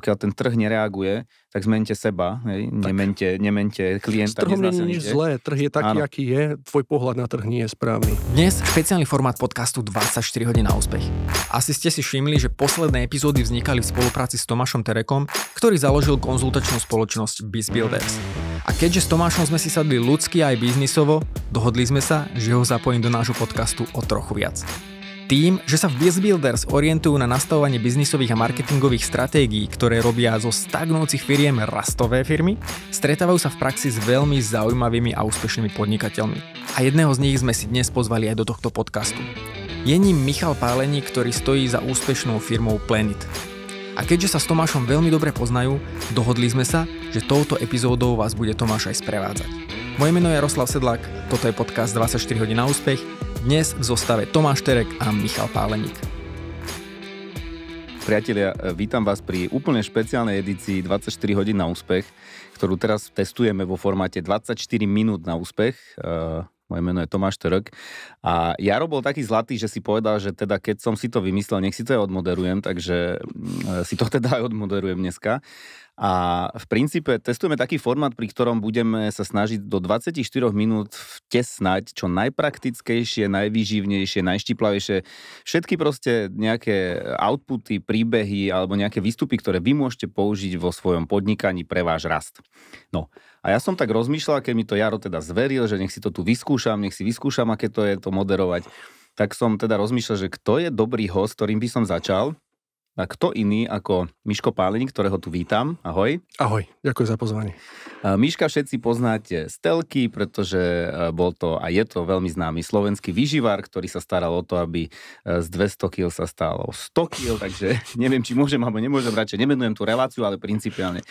pokiaľ ten trh nereaguje, tak zmente seba, hej? Tak. Nemente, nemente klienta. S trhom nie je nič zlé, trh je taký, Áno. aký je, tvoj pohľad na trh nie je správny. Dnes špeciálny formát podcastu 24 hodín na úspech. Asi ste si všimli, že posledné epizódy vznikali v spolupráci s Tomášom Terekom, ktorý založil konzultačnú spoločnosť BizBuilders. A keďže s Tomášom sme si sadli ľudsky aj biznisovo, dohodli sme sa, že ho zapojím do nášho podcastu o trochu viac. Tým, že sa v BizBuilders orientujú na nastavovanie biznisových a marketingových stratégií, ktoré robia zo stagnujúcich firiem rastové firmy, stretávajú sa v praxi s veľmi zaujímavými a úspešnými podnikateľmi. A jedného z nich sme si dnes pozvali aj do tohto podcastu. Je ním Michal Páleník, ktorý stojí za úspešnou firmou Planet. A keďže sa s Tomášom veľmi dobre poznajú, dohodli sme sa, že touto epizódou vás bude Tomáš aj sprevádzať. Moje meno je Jaroslav Sedlák, toto je podcast 24 hodín na úspech dnes v zostave Tomáš Terek a Michal Páleník. Priatelia, vítam vás pri úplne špeciálnej edícii 24 hodín na úspech, ktorú teraz testujeme vo formáte 24 minút na úspech. Uh, moje meno je Tomáš Terek. A Jaro bol taký zlatý, že si povedal, že teda keď som si to vymyslel, nech si to aj odmoderujem, takže mm, si to teda aj odmoderujem dneska. A v princípe testujeme taký formát, pri ktorom budeme sa snažiť do 24 minút vtesnať čo najpraktickejšie, najvýživnejšie, najštiplavejšie, všetky proste nejaké outputy, príbehy alebo nejaké výstupy, ktoré vy môžete použiť vo svojom podnikaní pre váš rast. No a ja som tak rozmýšľal, keď mi to Jaro teda zveril, že nech si to tu vyskúšam, nech si vyskúšam, aké to je to moderovať, tak som teda rozmýšľal, že kto je dobrý host, ktorým by som začal a kto iný ako Miško Páleník, ktorého tu vítam. Ahoj. Ahoj, ďakujem za pozvanie. Miška všetci poznáte z telky, pretože e, bol to a je to veľmi známy slovenský vyživár, ktorý sa staral o to, aby e, z 200 kg sa stalo 100 kg, takže neviem, či môžem alebo nemôžem, radšej nemenujem tú reláciu, ale principiálne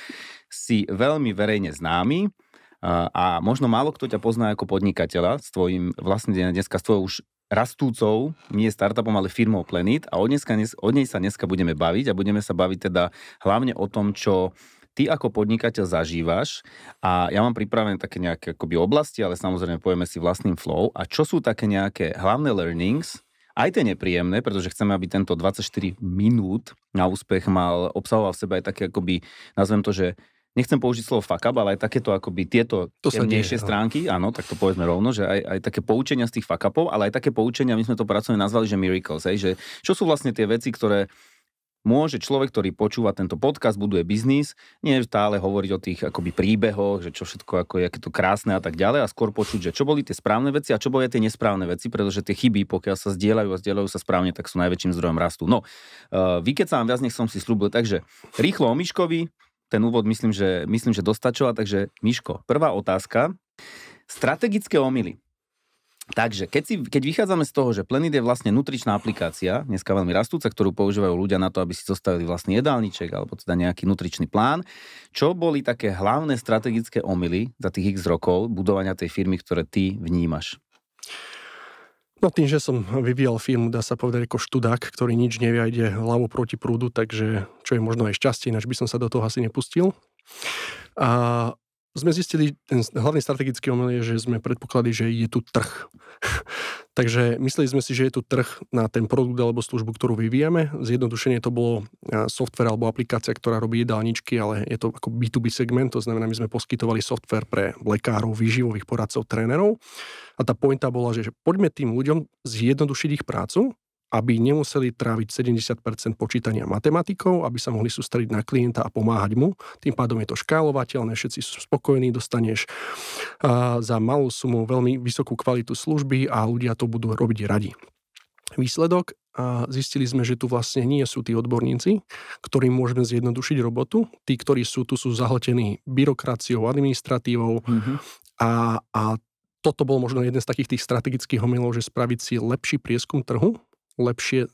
si veľmi verejne známy a možno málo kto ťa pozná ako podnikateľa s tvojim, vlastne dneska s tvojou už rastúcou, nie startupom, ale firmou Planet a od, dneska, od nej sa dneska budeme baviť a budeme sa baviť teda hlavne o tom, čo ty ako podnikateľ zažívaš. A ja mám pripravené také nejaké akoby oblasti, ale samozrejme povieme si vlastným flow. A čo sú také nejaké hlavné learnings, aj tie nepríjemné, pretože chceme, aby tento 24 minút na úspech mal, obsahoval v sebe aj také akoby, nazvem to, že nechcem použiť slovo fuck up, ale aj takéto akoby tieto to temnejšie deje, stránky, áno, tak to povedzme rovno, že aj, aj také poučenia z tých fuck upov, ale aj také poučenia, my sme to pracovne nazvali, že miracles, hej, že čo sú vlastne tie veci, ktoré môže človek, ktorý počúva tento podcast, buduje biznis, nie stále hovoriť o tých akoby príbehoch, že čo všetko, ako je, aké to krásne a tak ďalej, a skôr počuť, že čo boli tie správne veci a čo boli tie nesprávne veci, pretože tie chyby, pokiaľ sa zdieľajú a zdieľajú sa správne, tak sú najväčším zdrojom rastu. No, uh, sa vám viac, nech som si slúbil, takže rýchlo o Miškovi, ten úvod myslím, že, myslím, že dostačoval, takže Miško, prvá otázka. Strategické omily. Takže keď, si, keď vychádzame z toho, že Plenit je vlastne nutričná aplikácia, dneska veľmi rastúca, ktorú používajú ľudia na to, aby si zostavili vlastný jedálniček alebo teda nejaký nutričný plán, čo boli také hlavné strategické omily za tých x rokov budovania tej firmy, ktoré ty vnímaš? No tým, že som vyvíjal firmu, dá sa povedať ako študák, ktorý nič nevie a ide hlavu proti prúdu, takže čo je možno aj šťastie, ináč by som sa do toho asi nepustil. A sme zistili, ten hlavný strategický omyl je, že sme predpokladali, že je tu trh. Takže mysleli sme si, že je tu trh na ten produkt alebo službu, ktorú vyvíjame. Zjednodušenie to bolo software alebo aplikácia, ktorá robí jedálničky, ale je to ako B2B segment, to znamená, my sme poskytovali software pre lekárov, výživových poradcov, trénerov. A tá pointa bola, že poďme tým ľuďom zjednodušiť ich prácu aby nemuseli tráviť 70% počítania matematikou, aby sa mohli sústrediť na klienta a pomáhať mu. Tým pádom je to škálovateľné, všetci sú spokojní, dostaneš za malú sumu veľmi vysokú kvalitu služby a ľudia to budú robiť radi. Výsledok, a zistili sme, že tu vlastne nie sú tí odborníci, ktorým môžeme zjednodušiť robotu. Tí, ktorí sú tu, sú zahltení byrokraciou, administratívou mm-hmm. a, a toto bol možno jeden z takých tých strategických omylov, že spraviť si lepší prieskum trhu, lepšie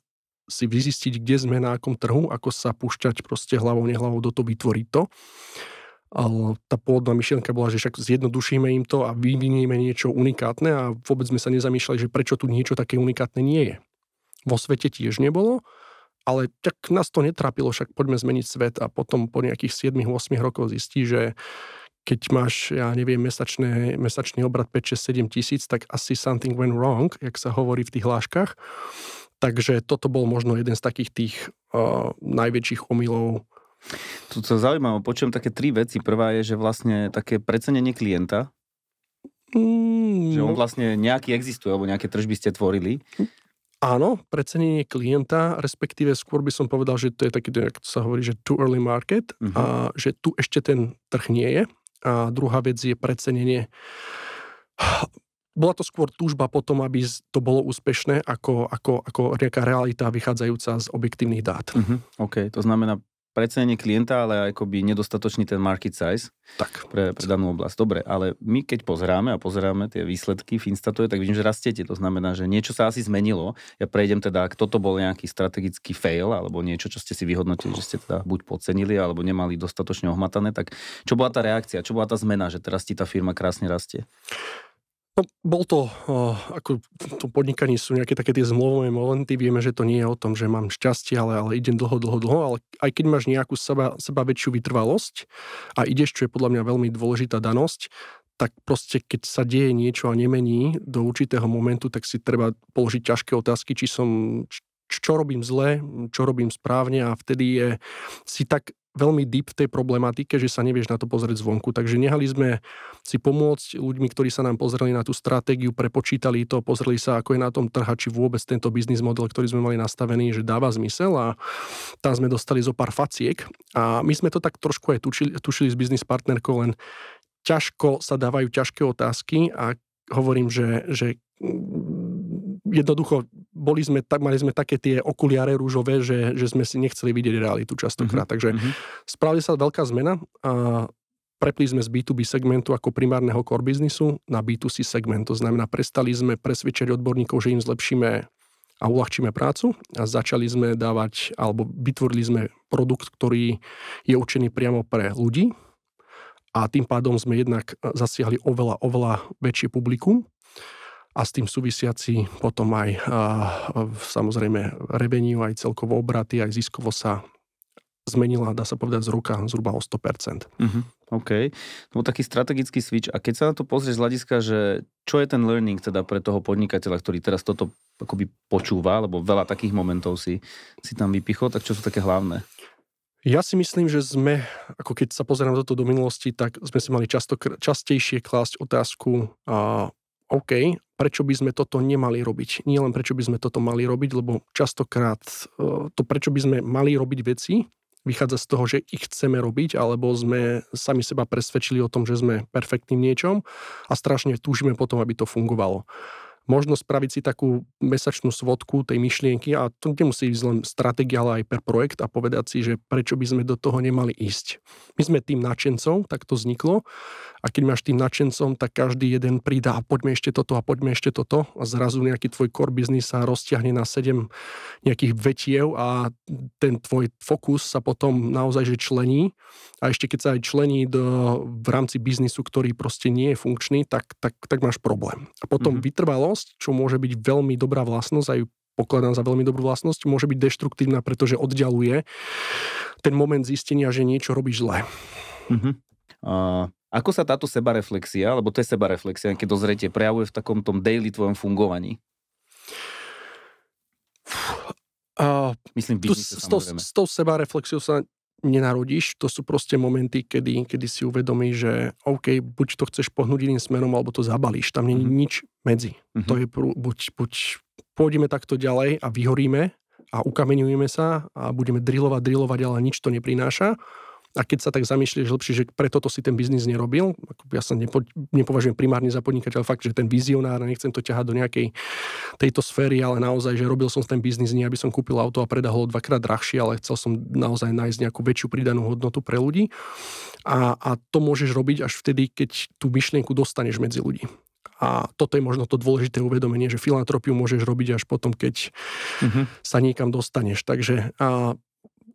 si vyzistiť, kde sme na akom trhu, ako sa púšťať proste hlavou, nehlavou do toho vytvoriť to. Ale tá pôvodná myšlienka bola, že však zjednodušíme im to a vyvinieme niečo unikátne a vôbec sme sa nezamýšľali, že prečo tu niečo také unikátne nie je. Vo svete tiež nebolo, ale tak nás to netrápilo, však poďme zmeniť svet a potom po nejakých 7-8 rokov zistí, že keď máš, ja neviem, mesačné, mesačný obrad 5, 6, 7 tisíc, tak asi something went wrong, jak sa hovorí v tých hláškach. Takže toto bol možno jeden z takých tých uh, najväčších omylov Tu sa zaujímavé, počujem také tri veci. Prvá je, že vlastne také precenenie klienta, Mm, že on vlastne nejaký existuje, alebo nejaké tržby ste tvorili. áno, precenenie klienta, respektíve skôr by som povedal, že to je taký, ako sa hovorí, že too early market Mhm. a že tu ešte ten trh nie je. A druhá vec je precenenie bola to skôr túžba potom, aby to bolo úspešné, ako, ako, ako nejaká realita vychádzajúca z objektívnych dát. Uh-huh. OK, to znamená precenenie klienta, ale akoby nedostatočný ten market size Tak. pre, pre danú oblasť. Dobre, ale my keď pozeráme a pozeráme tie výsledky v Instatuje, tak vidím, že rastiete. To znamená, že niečo sa asi zmenilo. Ja prejdem teda, ak toto bol nejaký strategický fail, alebo niečo, čo ste si vyhodnotili, že ste teda buď podcenili, alebo nemali dostatočne ohmatané, tak čo bola tá reakcia, čo bola tá zmena, že teraz ti tá firma krásne rastie? No, bol to, o, ako v tom podnikaní sú nejaké také tie zmluvové momenty, vieme, že to nie je o tom, že mám šťastie, ale, ale idem dlho, dlho, dlho, ale aj keď máš nejakú seba, seba väčšiu vytrvalosť a ideš, čo je podľa mňa veľmi dôležitá danosť, tak proste keď sa deje niečo a nemení do určitého momentu, tak si treba položiť ťažké otázky, či som, čo robím zle, čo robím správne a vtedy je si tak veľmi deep v tej problematike, že sa nevieš na to pozrieť zvonku. Takže nehali sme si pomôcť ľuďmi, ktorí sa nám pozreli na tú stratégiu, prepočítali to, pozreli sa, ako je na tom trha, či vôbec tento biznis model, ktorý sme mali nastavený, že dáva zmysel a tam sme dostali zo pár faciek a my sme to tak trošku aj tušili, tušili s biznis partnerkou, len ťažko sa dávajú ťažké otázky a hovorím, že, že jednoducho boli sme, tak, mali sme také tie okuliare rúžové, že, že sme si nechceli vidieť realitu častokrát. Takže Mhm. Spravili sa veľká zmena a prepli sme z B2B segmentu ako primárneho core biznisu na B2C segment. To znamená, prestali sme presvedčať odborníkov, že im zlepšíme a uľahčíme prácu a začali sme dávať, alebo vytvorili sme produkt, ktorý je určený priamo pre ľudí a tým pádom sme jednak zasiahli oveľa, oveľa väčšie publikum a s tým súvisiaci potom aj samozrejme revenue, aj celkovo obraty, aj ziskovo sa zmenila, dá sa povedať, z ruka zhruba o 100%. Mhm. OK. To bol taký strategický switch. A keď sa na to pozrieš z hľadiska, že čo je ten learning teda pre toho podnikateľa, ktorý teraz toto akoby počúva, lebo veľa takých momentov si, si tam vypichol, tak čo sú také hlavné? Ja si myslím, že sme, ako keď sa pozerám toto do minulosti, tak sme si mali často, častejšie klásť otázku, a, OK, prečo by sme toto nemali robiť. Nie len prečo by sme toto mali robiť, lebo častokrát e, to, prečo by sme mali robiť veci, vychádza z toho, že ich chceme robiť, alebo sme sami seba presvedčili o tom, že sme perfektní v niečom a strašne túžime potom, aby to fungovalo. Možno spraviť si takú mesačnú svodku tej myšlienky a to nemusí ísť len stratégia, ale aj per projekt a povedať si, že prečo by sme do toho nemali ísť. My sme tým nadšencom, tak to vzniklo a keď máš tým nadšencom, tak každý jeden pridá a poďme ešte toto a poďme ešte toto a zrazu nejaký tvoj core business sa roztiahne na 7 nejakých vetiev a ten tvoj fokus sa potom naozaj že člení a ešte keď sa aj člení do, v rámci biznisu, ktorý proste nie je funkčný, tak, tak, tak máš problém. A potom Mhm. Vytrvalosť, čo môže byť veľmi dobrá vlastnosť, aj pokladám za veľmi dobrú vlastnosť, môže byť deštruktívna, pretože oddialuje ten moment zistenia, že niečo robíš zle. Uh-huh. Uh, ako sa táto sebareflexia, lebo to je sebareflexia, keď dozriete, prejavuje v takom tom daily tvojom fungovaní? A Myslím, s, tou, samozrejme. s tou sebareflexiou sa nenarodíš, to sú proste momenty, kedy, kedy si uvedomíš, že OK, buď to chceš pohnúť iným smerom, alebo to zabalíš. Tam není Mhm. nič medzi. Mhm. To je prú, buď, buď pôjdeme takto ďalej a vyhoríme a ukameňujeme sa a budeme drillovať, drillovať, ale nič to neprináša. A keď sa tak zamýšľaš lepšie, že preto to si ten biznis nerobil, ako ja sa nepo, nepovažujem primárne za podnikateľ, fakt, že ten vizionár, nechcem to ťahať do nejakej tejto sféry, ale naozaj, že robil som ten biznis nie, aby som kúpil auto a predal ho dvakrát drahšie, ale chcel som naozaj nájsť nejakú väčšiu pridanú hodnotu pre ľudí. A, a to môžeš robiť až vtedy, keď tú myšlienku dostaneš medzi ľudí. A toto je možno to dôležité uvedomenie, že filantropiu môžeš robiť až potom, keď Uh-huh. sa niekam dostaneš. Takže a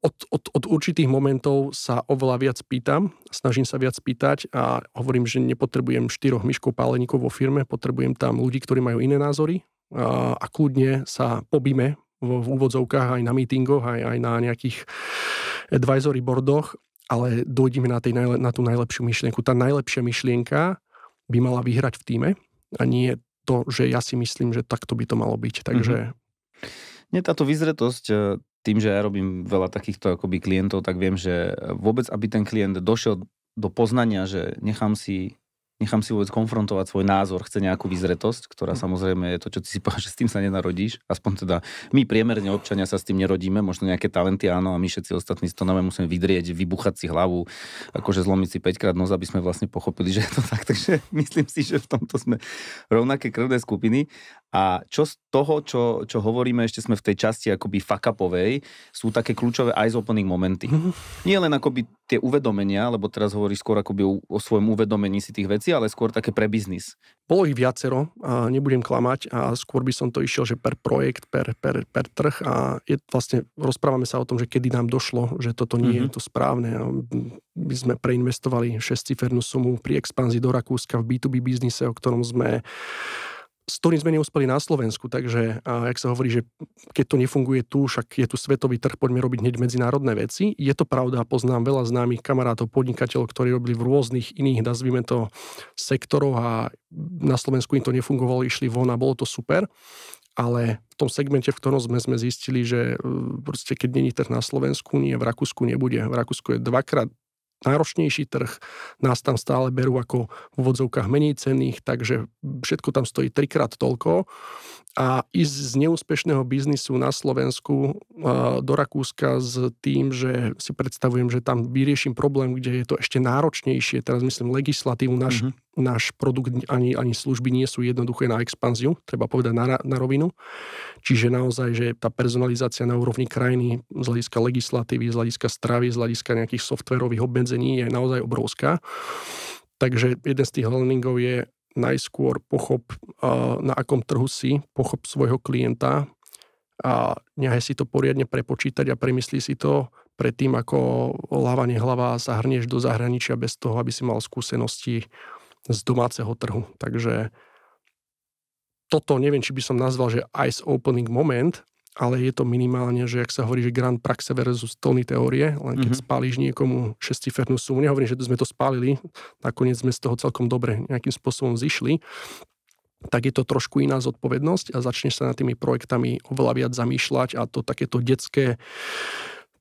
od, od, od určitých momentov sa oveľa viac pýtam, snažím sa viac pýtať a hovorím, že nepotrebujem štyroch myškov páleníkov vo firme, potrebujem tam ľudí, ktorí majú iné názory a, a kľudne sa pobíme v, v úvodzovkách aj na mítingoch, aj, aj na nejakých advisory boardoch, ale dojdeme na, tej, na tú najlepšiu myšlienku. Tá najlepšia myšlienka by mala vyhrať v týme a nie to, že ja si myslím, že takto by to malo byť. Takže Nie, táto vyzretosť, e, tým, že ja robím veľa takýchto akoby klientov, tak viem, že vôbec, aby ten klient došiel do poznania, že nechám si nechám si vôbec konfrontovať svoj názor, chce nejakú vyzretosť, ktorá mhm. samozrejme je to, čo ty si povedal, že s tým sa nenarodíš. Aspoň teda my priemerne občania sa s tým nerodíme, možno nejaké talenty áno a my všetci ostatní to nové musíme vydrieť, vybuchať si hlavu, akože zlomiť si 5 krát nos, aby sme vlastne pochopili, že je to tak. Takže myslím si, že v tomto sme rovnaké krvné skupiny. A čo z toho, čo, čo hovoríme, ešte sme v tej časti akoby fakapovej, sú také kľúčové eyes-opening momenty. Mhm. Nie len akoby tie uvedomenia, lebo teraz hovoríš skôr akoby o, o svojom uvedomení si tých vecí, ale skôr také pre biznis. Bolo ich viacero, a nebudem klamať, a skôr by som to išiel, že per projekt, per, per, per trh a je, vlastne rozprávame sa o tom, že kedy nám došlo, že toto nie mm-hmm. je mhm. to správne. My sme preinvestovali 6 sumu pri expanzii do Rakúska v B2B biznise, o ktorom sme s ktorým sme neúspeli na Slovensku, takže a jak sa hovorí, že keď to nefunguje tu, však je tu svetový trh, poďme robiť hneď medzinárodné veci. Je to pravda, poznám veľa známych kamarátov, podnikateľov, ktorí robili v rôznych iných, nazvime to, sektoroch a na Slovensku im to nefungovalo, išli von a bolo to super. Ale v tom segmente, v ktorom sme, sme zistili, že e, proste keď není trh na Slovensku, nie v Rakúsku nebude. V Rakúsku je dvakrát náročnejší trh, nás tam stále berú ako v úvodzovkách menej cenných, takže všetko tam stojí trikrát toľko a ísť z neúspešného biznisu na Slovensku do Rakúska s tým, že si predstavujem, že tam vyrieším problém, kde je to ešte náročnejšie, teraz myslím legislatívu, náš, mm-hmm. náš produkt ani, ani služby nie sú jednoduché na expanziu, treba povedať na, na rovinu. Čiže naozaj, že tá personalizácia na úrovni krajiny z hľadiska legislatívy, z hľadiska stravy, z hľadiska nejakých softverových obmedzení je naozaj obrovská. Takže jeden z tých learningov je najskôr pochop, na akom trhu si, pochop svojho klienta a nechaj si to poriadne prepočítať a premyslí si to predtým, ako hlava nehlava sa hrnieš do zahraničia bez toho, aby si mal skúsenosti z domáceho trhu. Takže toto neviem, či by som nazval, že ice opening moment, ale je to minimálne, že ak sa hovorí, že grand praxe versus tony teórie, len keď mm-hmm. spálíš niekomu šestifernú sumu, nehovorím, že sme to spálili, nakoniec sme z toho celkom dobre nejakým spôsobom zišli, tak je to trošku iná zodpovednosť a začneš sa nad tými projektami oveľa viac zamýšľať a to takéto detské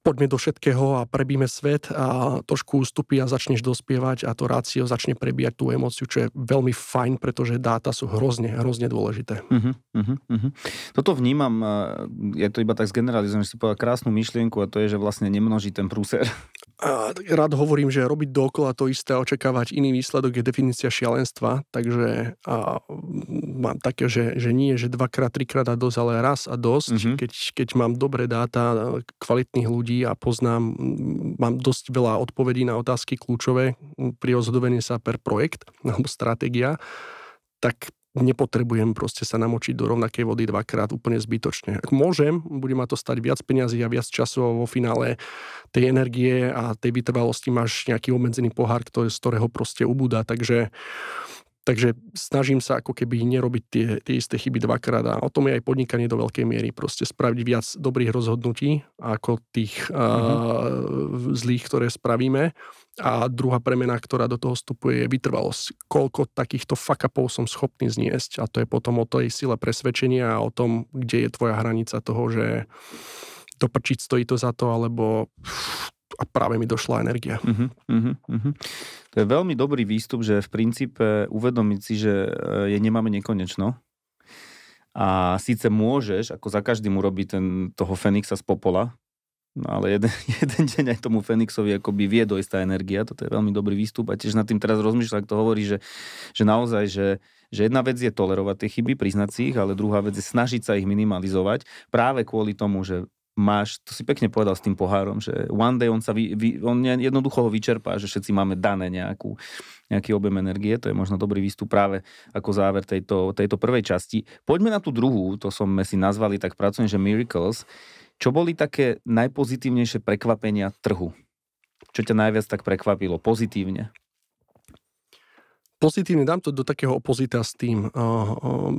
poďme do všetkého a prebíme svet a trošku ústupy a začneš dospievať a to rácio začne prebíjať tú emóciu, čo je veľmi fajn, pretože dáta sú hrozne, hrozne dôležité. Uh-huh, uh-huh, uh-huh. Toto vnímam, je to iba tak zgeneralizujem, že si povedal krásnu myšlienku a to je, že vlastne nemnoží ten prúser. Rád hovorím, že robiť dokola to isté a očakávať iný výsledok je definícia šialenstva, takže a, mám také, že, že nie, že dvakrát, trikrát a dosť, ale raz a dosť, uh-huh. keď, keď mám dobré dáta kvalitných ľudí, a poznám, mám dosť veľa odpovedí na otázky kľúčové pri rozhodovaní sa per projekt alebo stratégia, tak nepotrebujem proste sa namočiť do rovnakej vody dvakrát úplne zbytočne. Ak môžem, bude ma to stať viac peňazí a viac času vo finále tej energie a tej vytrvalosti máš nejaký obmedzený pohár, ktorý, z ktorého proste ubúda. Takže Takže snažím sa ako keby nerobiť tie, tie isté chyby dvakrát a o tom je aj podnikanie do veľkej miery. Proste spraviť viac dobrých rozhodnutí ako tých mm-hmm. uh, zlých, ktoré spravíme. A druhá premena, ktorá do toho vstupuje, je vytrvalosť. Koľko takýchto fuck-upov som schopný zniesť a to je potom o tej sile presvedčenia a o tom, kde je tvoja hranica toho, že doprčiť stojí to za to, alebo a práve mi došla energia. Uh-huh, uh-huh. To je veľmi dobrý výstup, že v princípe uvedomiť si, že e, je nemáme nekonečno. A síce môžeš, ako za každým urobiť ten, toho Fenixa z popola, no ale jeden, jeden deň aj tomu Fenixovi akoby vie dojsť energia, toto je veľmi dobrý výstup a tiež nad tým teraz rozmýšľam, ak to hovorí, že, že naozaj, že, že jedna vec je tolerovať tie chyby, priznať si ich, ale druhá vec je snažiť sa ich minimalizovať práve kvôli tomu, že máš, to si pekne povedal s tým pohárom, že one day on sa vy, vy, on jednoducho ho vyčerpá, že všetci máme dané nejakú, nejaký objem energie, to je možno dobrý výstup práve ako záver tejto, tejto prvej časti. Poďme na tú druhú, to sme si nazvali tak pracujem, že Miracles. Čo boli také najpozitívnejšie prekvapenia trhu? Čo ťa najviac tak prekvapilo pozitívne? Pozitívne dám to do takého opozita s tým uh, uh,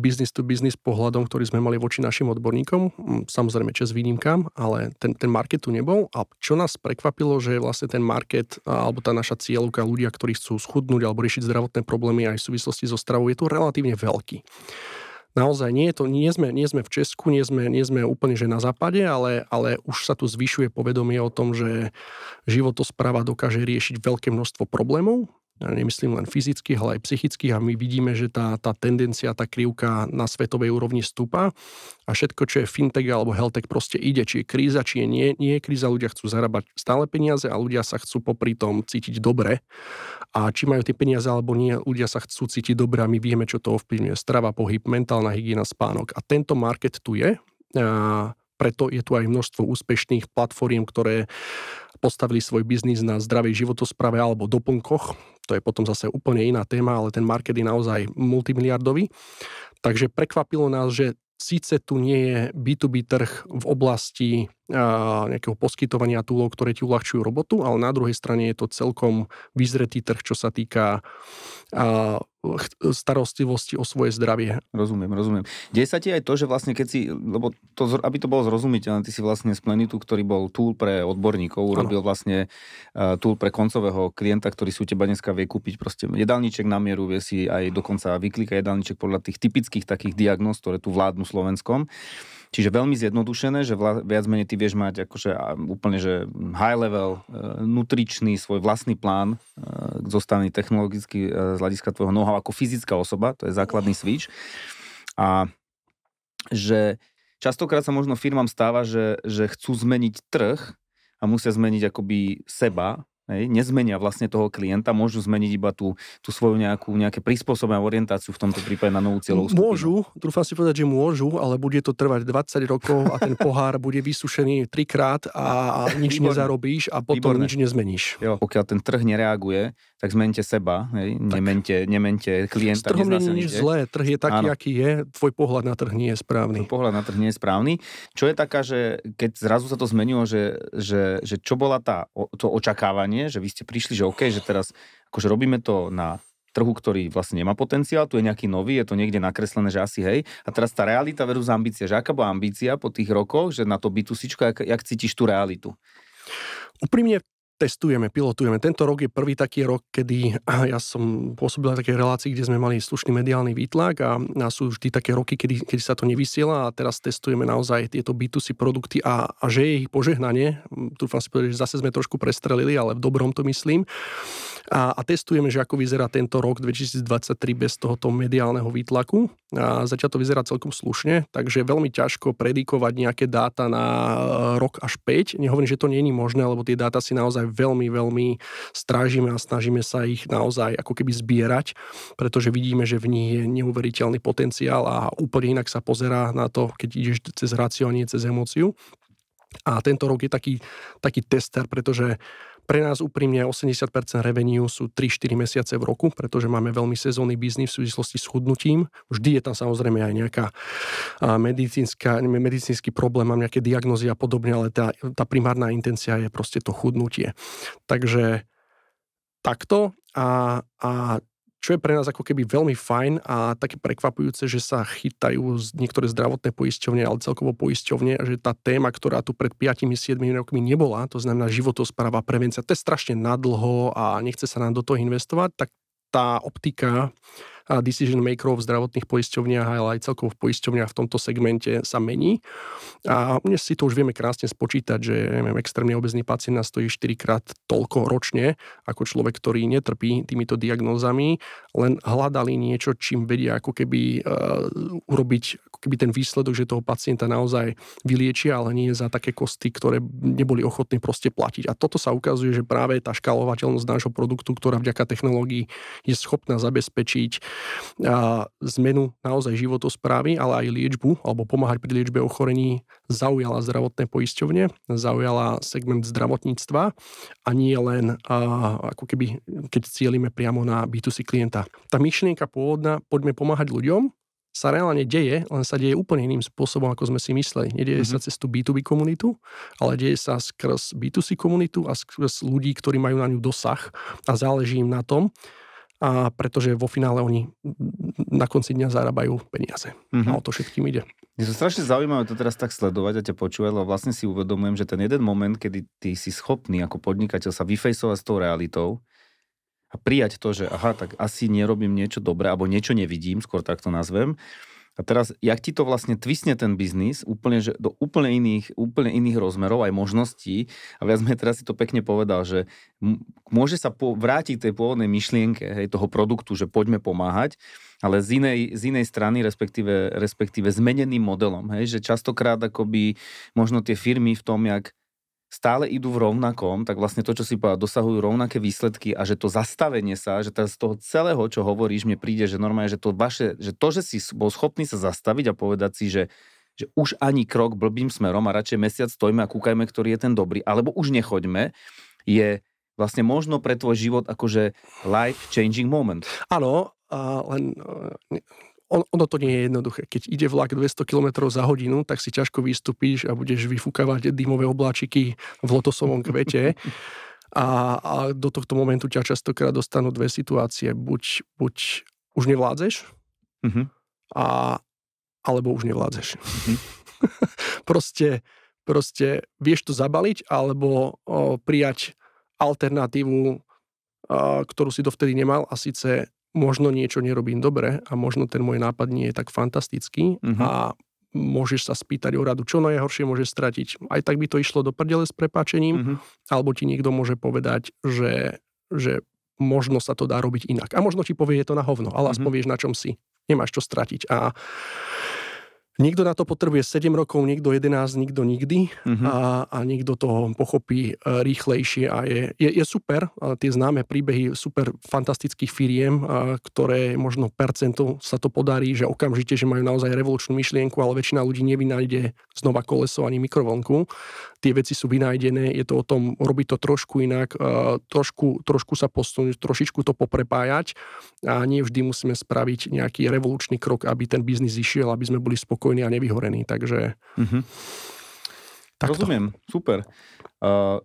business to business pohľadom, ktorý sme mali voči našim odborníkom. Mm, samozrejme čas výnimkám, ale ten, ten market tu nebol. A čo nás prekvapilo, že vlastne ten market alebo tá naša cieľovka, ľudia, ktorí chcú schudnúť alebo riešiť zdravotné problémy aj v súvislosti so stravou, je tu relatívne veľký. naozaj nie, je to, nie, sme, nie sme v Česku, nie sme, nie sme úplne že na západe, ale, ale už sa tu zvyšuje povedomie o tom, že životospráva dokáže riešiť veľké množstvo problémov nemyslím len fyzických, ale aj psychických a my vidíme, že tá, tá tendencia, tá krivka na svetovej úrovni stúpa. A všetko, čo je fintech alebo healthtech proste ide, či je kríza, či je nie, nie je kríza, ľudia chcú zarábať stále peniaze a ľudia sa chcú popri tom cítiť dobre. A či majú tie peniaze alebo nie, ľudia sa chcú cítiť dobre a my vieme, čo to ovplyvňuje. Strava, pohyb, mentálna hygiena, spánok. A tento market tu je. A preto je tu aj množstvo úspešných platform, ktoré postavili svoj biznis na zdravej životosprave alebo doplnkoch. To je potom zase úplne iná téma, ale ten market je naozaj multimiliardový. Takže prekvapilo nás, že síce tu nie je B2B trh v oblasti nejakého poskytovania túlov, ktoré ti uľahčujú robotu, ale na druhej strane je to celkom vyzretý trh, čo sa týka starostlivosti o svoje zdravie. Rozumiem, rozumiem. Deje sa ti aj to, že vlastne keď si, lebo to, aby to bolo zrozumiteľné, ty si vlastne z Plenitu, ktorý bol tool pre odborníkov, urobil ano. vlastne tool pre koncového klienta, ktorý si u teba dneska vie kúpiť proste jedálniček na mieru, vie si aj dokonca vyklikať jedálniček podľa tých typických takých diagnóz, ktoré tu vládnu Slovenskom. Čiže veľmi zjednodušené, že viac menej ty vieš mať akože úplne, že high level, e, nutričný svoj vlastný plán, e, zostavený technologicky e, z hľadiska tvojho know ako fyzická osoba, to je základný switch. A že častokrát sa možno firmám stáva, že, že chcú zmeniť trh a musia zmeniť akoby seba, Hej, nezmenia vlastne toho klienta, môžu zmeniť iba tú, tú svoju nejakú, nejaké prispôsobené orientáciu v tomto prípade na novú cieľovú skupinu. Môžu, trúfam si povedať, že môžu, ale bude to trvať 20 rokov a ten pohár bude vysušený trikrát a, a nič Výborné. nezarobíš a potom Výborné. nič nezmeníš. Jo, pokiaľ ten trh nereaguje, tak zmente seba, hej, nemente, nemente klienta. S trhom nie je nič zlé, trh je taký, Áno. aký je, tvoj pohľad na trh nie je správny. Tvoj pohľad na trh nie je správny. Čo je taká, že keď zrazu sa to zmenilo, že, že, že čo bola tá, to očakávanie, porovnanie, že vy ste prišli, že OK, že teraz akože robíme to na trhu, ktorý vlastne nemá potenciál, tu je nejaký nový, je to niekde nakreslené, že asi hej. A teraz tá realita versus ambícia, že aká bola ambícia po tých rokoch, že na to B2C, jak, jak cítiš tú realitu? Úprimne testujeme, pilotujeme. Tento rok je prvý taký rok, kedy ja som pôsobil na takej relácii, kde sme mali slušný mediálny výtlak a, a sú vždy také roky, kedy, kedy sa to nevysiela a teraz testujeme naozaj tieto B2C produkty a, a že je ich požehnanie. Trúfam si povedať, že zase sme trošku prestrelili, ale v dobrom to myslím a, a testujeme, že ako vyzerá tento rok 2023 bez tohoto mediálneho výtlaku. A zatiaľ to vyzerá celkom slušne, takže je veľmi ťažko predikovať nejaké dáta na e, rok až 5. Nehovorím, že to nie je možné, lebo tie dáta si naozaj veľmi, veľmi strážime a snažíme sa ich naozaj ako keby zbierať, pretože vidíme, že v nich je neuveriteľný potenciál a úplne inak sa pozerá na to, keď ideš cez rácio a nie cez emóciu. A tento rok je taký, taký tester, pretože pre nás úprimne 80% revenue sú 3-4 mesiace v roku, pretože máme veľmi sezónny biznis v súvislosti s chudnutím. Vždy je tam samozrejme aj nejaká medicínska, medicínsky problém, mám nejaké diagnozy a podobne, ale tá, tá primárna intencia je proste to chudnutie. Takže takto a, a čo je pre nás ako keby veľmi fajn a také prekvapujúce, že sa chytajú niektoré zdravotné poisťovne, ale celkovo poisťovne, že tá téma, ktorá tu pred 5-7 rokmi nebola, to znamená životospráva, prevencia, to je strašne nadlho a nechce sa nám do toho investovať, tak tá optika decision makerov v zdravotných poisťovniach, ale aj celkovo v poisťovniach v tomto segmente sa mení. A dnes si to už vieme krásne spočítať, že neviem, extrémne obezný pacient nás stojí 4 krát toľko ročne ako človek, ktorý netrpí týmito diagnózami, len hľadali niečo, čím vedia ako keby uh, urobiť ako keby ten výsledok, že toho pacienta naozaj vyliečia, ale nie za také kosty, ktoré neboli ochotní proste platiť. A toto sa ukazuje, že práve tá škálovateľnosť nášho produktu, ktorá vďaka technológii je schopná zabezpečiť a zmenu naozaj životosprávy, ale aj liečbu alebo pomáhať pri liečbe ochorení zaujala zdravotné poisťovne, zaujala segment zdravotníctva a nie len a, ako keby, keď cieľime priamo na B2C klienta. Tá myšlienka pôvodná, poďme pomáhať ľuďom, sa reálne deje, len sa deje úplne iným spôsobom, ako sme si mysleli. Nedieje mm-hmm. sa cez tú B2B komunitu, ale deje sa skrz B2C komunitu a skrz ľudí, ktorí majú na ňu dosah a záleží im na tom, a pretože vo finále oni na konci dňa zarábajú peniaze. Mm-hmm. A o to všetkým ide. Je to strašne zaujímavé to teraz tak sledovať a ťa počúvať, lebo vlastne si uvedomujem, že ten jeden moment, kedy ty si schopný ako podnikateľ sa vyfejsovať s tou realitou a prijať to, že aha, tak asi nerobím niečo dobré, alebo niečo nevidím, skôr tak to nazvem, A teraz, jak ti to vlastne tvisne ten biznis úplne, že do úplne iných, úplne iných rozmerov aj možností a viac sme teraz si to pekne povedal, že môže sa po, vrátiť tej pôvodnej myšlienke hej, toho produktu, že poďme pomáhať, ale z inej, z inej strany, respektíve, respektíve zmeneným modelom. Hej, že častokrát akoby možno tie firmy v tom, jak stále idú v rovnakom, tak vlastne to, čo si povedal, dosahujú rovnaké výsledky a že to zastavenie sa, že z toho celého, čo hovoríš, mne príde, že normálne, že to vaše, že to, že si bol schopný sa zastaviť a povedať si, že že už ani krok blbým smerom a radšej mesiac stojíme a kúkajme, ktorý je ten dobrý, alebo už nechoďme, je vlastne možno pre tvoj život akože life-changing moment. Áno, a len on, ono to nie je jednoduché. Keď ide vlak 200 km za hodinu, tak si ťažko vystúpiš a budeš vyfúkavať dymové obláčiky v lotosovom kvete. A, a do tohto momentu ťa častokrát dostanú dve situácie. Buď, buď už nevládzeš, uh-huh. a, alebo už nevládzeš. Uh-huh. proste, proste vieš to zabaliť, alebo o, prijať alternatívu, o, ktorú si dovtedy nemal a síce možno niečo nerobím dobre a možno ten môj nápad nie je tak fantastický uh-huh. a môžeš sa spýtať o radu, čo najhoršie môže stratiť. Aj tak by to išlo do prdele s prepáčením, uh-huh. alebo ti niekto môže povedať, že, že možno sa to dá robiť inak. A možno ti povie, je to na hovno, ale aspoň uh-huh. vieš, na čom si. Nemáš čo stratiť. A Niekto na to potrebuje 7 rokov, niekto 11, nikto nikdy uh-huh. a, a niekto to pochopí e, rýchlejšie a je, je, je super, a tie známe príbehy super fantastických firiem, a, ktoré možno percento sa to podarí, že okamžite, že majú naozaj revolučnú myšlienku, ale väčšina ľudí nevynájde znova koleso ani mikrovlnku. Tie veci sú vynájdené, je to o tom robiť to trošku inak, a, trošku, trošku sa posunúť, trošičku to poprepájať a nie vždy musíme spraviť nejaký revolučný krok, aby ten biznis išiel, aby sme boli spokojní spokojný a nevyhorený, takže... Mm-hmm. Rozumiem, super. Uh,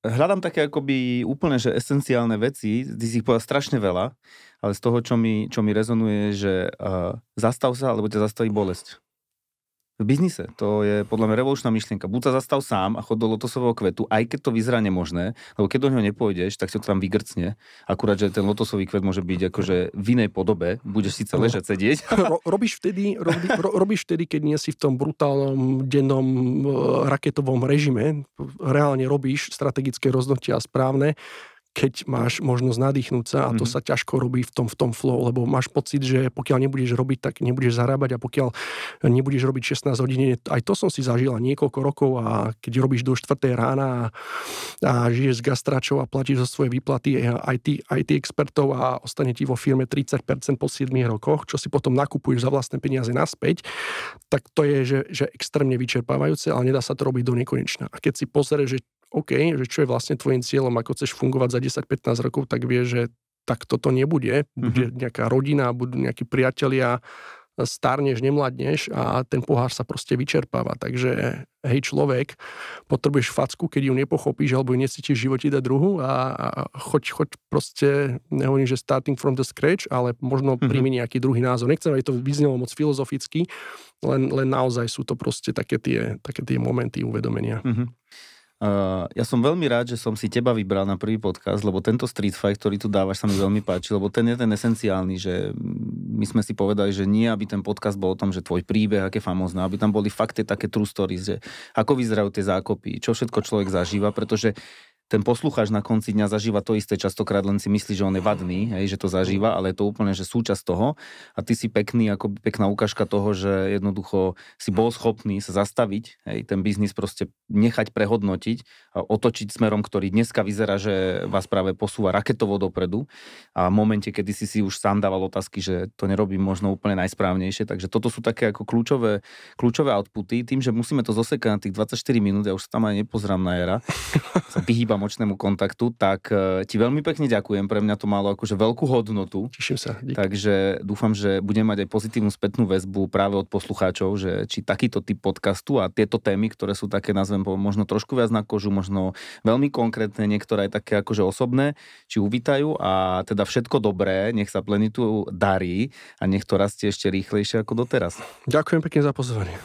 hľadám také akoby úplne, že esenciálne veci, ty si ich povedal strašne veľa, ale z toho, čo mi, čo mi rezonuje, že uh, zastav sa, alebo ťa zastaví bolesť v biznise. To je podľa mňa revolučná myšlienka. Buď sa zastav sám a chod do lotosového kvetu, aj keď to vyzerá nemožné, lebo keď do neho nepôjdeš, tak si to tam vygrcne. Akurát, že ten lotosový kvet môže byť akože v inej podobe, budeš síce ležať, sedieť. Ro, robíš, vtedy, robí, ro, robíš vtedy, keď nie si v tom brutálnom dennom e, raketovom režime, reálne robíš strategické rozhodnutia správne, keď máš možnosť nadýchnúť sa a to mm-hmm. sa ťažko robí v tom, v tom flow, lebo máš pocit, že pokiaľ nebudeš robiť, tak nebudeš zarábať a pokiaľ nebudeš robiť 16 hodín, aj to som si zažila niekoľko rokov a keď robíš do 4. rána a, a žiješ z gastračov a platíš za svoje výplaty IT, IT expertov a ostane ti vo firme 30% po 7 rokoch, čo si potom nakupuješ za vlastné peniaze naspäť, tak to je, že, že extrémne vyčerpávajúce, ale nedá sa to robiť do nekonečna. A keď si pozrieš, že OK, že čo je vlastne tvojim cieľom, ako chceš fungovať za 10-15 rokov, tak vie, že tak toto nebude. Bude mm-hmm. nejaká rodina, budú nejakí priatelia, starneš, nemladneš a ten pohár sa proste vyčerpáva. Takže hej človek, potrebuješ facku, keď ju nepochopíš alebo ju necítiš v živote dať druhu a, a choď, choď proste, nehovorím, že starting from the scratch, ale možno mm-hmm. príjmi nejaký druhý názor. Nechcem, aby to vyznelo moc filozoficky, len, len naozaj sú to proste také tie, také tie momenty uvedomenia. Mm-hmm. Uh, ja som veľmi rád, že som si teba vybral na prvý podcast, lebo tento street fight, ktorý tu dávaš, sa mi veľmi páči, lebo ten je ten esenciálny, že my sme si povedali, že nie, aby ten podcast bol o tom, že tvoj príbeh, aké famózne, aby tam boli fakty také true stories, že ako vyzerajú tie zákopy, čo všetko človek zažíva, pretože ten poslucháč na konci dňa zažíva to isté, častokrát len si myslí, že on je vadný, hej, že to zažíva, ale je to úplne že súčasť toho. A ty si pekný, ako pekná ukážka toho, že jednoducho si bol schopný sa zastaviť, hej, ten biznis proste nechať prehodnotiť a otočiť smerom, ktorý dneska vyzerá, že vás práve posúva raketovo dopredu. A v momente, kedy si si už sám dával otázky, že to nerobím možno úplne najsprávnejšie, takže toto sú také ako kľúčové, kľúčové outputy, tým, že musíme to zosekať na tých 24 minút, ja už sa tam aj nepozrám na era, sa vyhýbam očnému kontaktu, tak e, ti veľmi pekne ďakujem, pre mňa to malo akože veľkú hodnotu. Teším sa. Dík. Takže dúfam, že budem mať aj pozitívnu spätnú väzbu práve od poslucháčov, že či takýto typ podcastu a tieto témy, ktoré sú také, nazvem možno trošku viac na kožu, možno veľmi konkrétne, niektoré aj také akože osobné, či uvítajú a teda všetko dobré, nech sa plenitu darí a nech to rastie ešte rýchlejšie ako doteraz. Ďakujem pekne za pozvanie.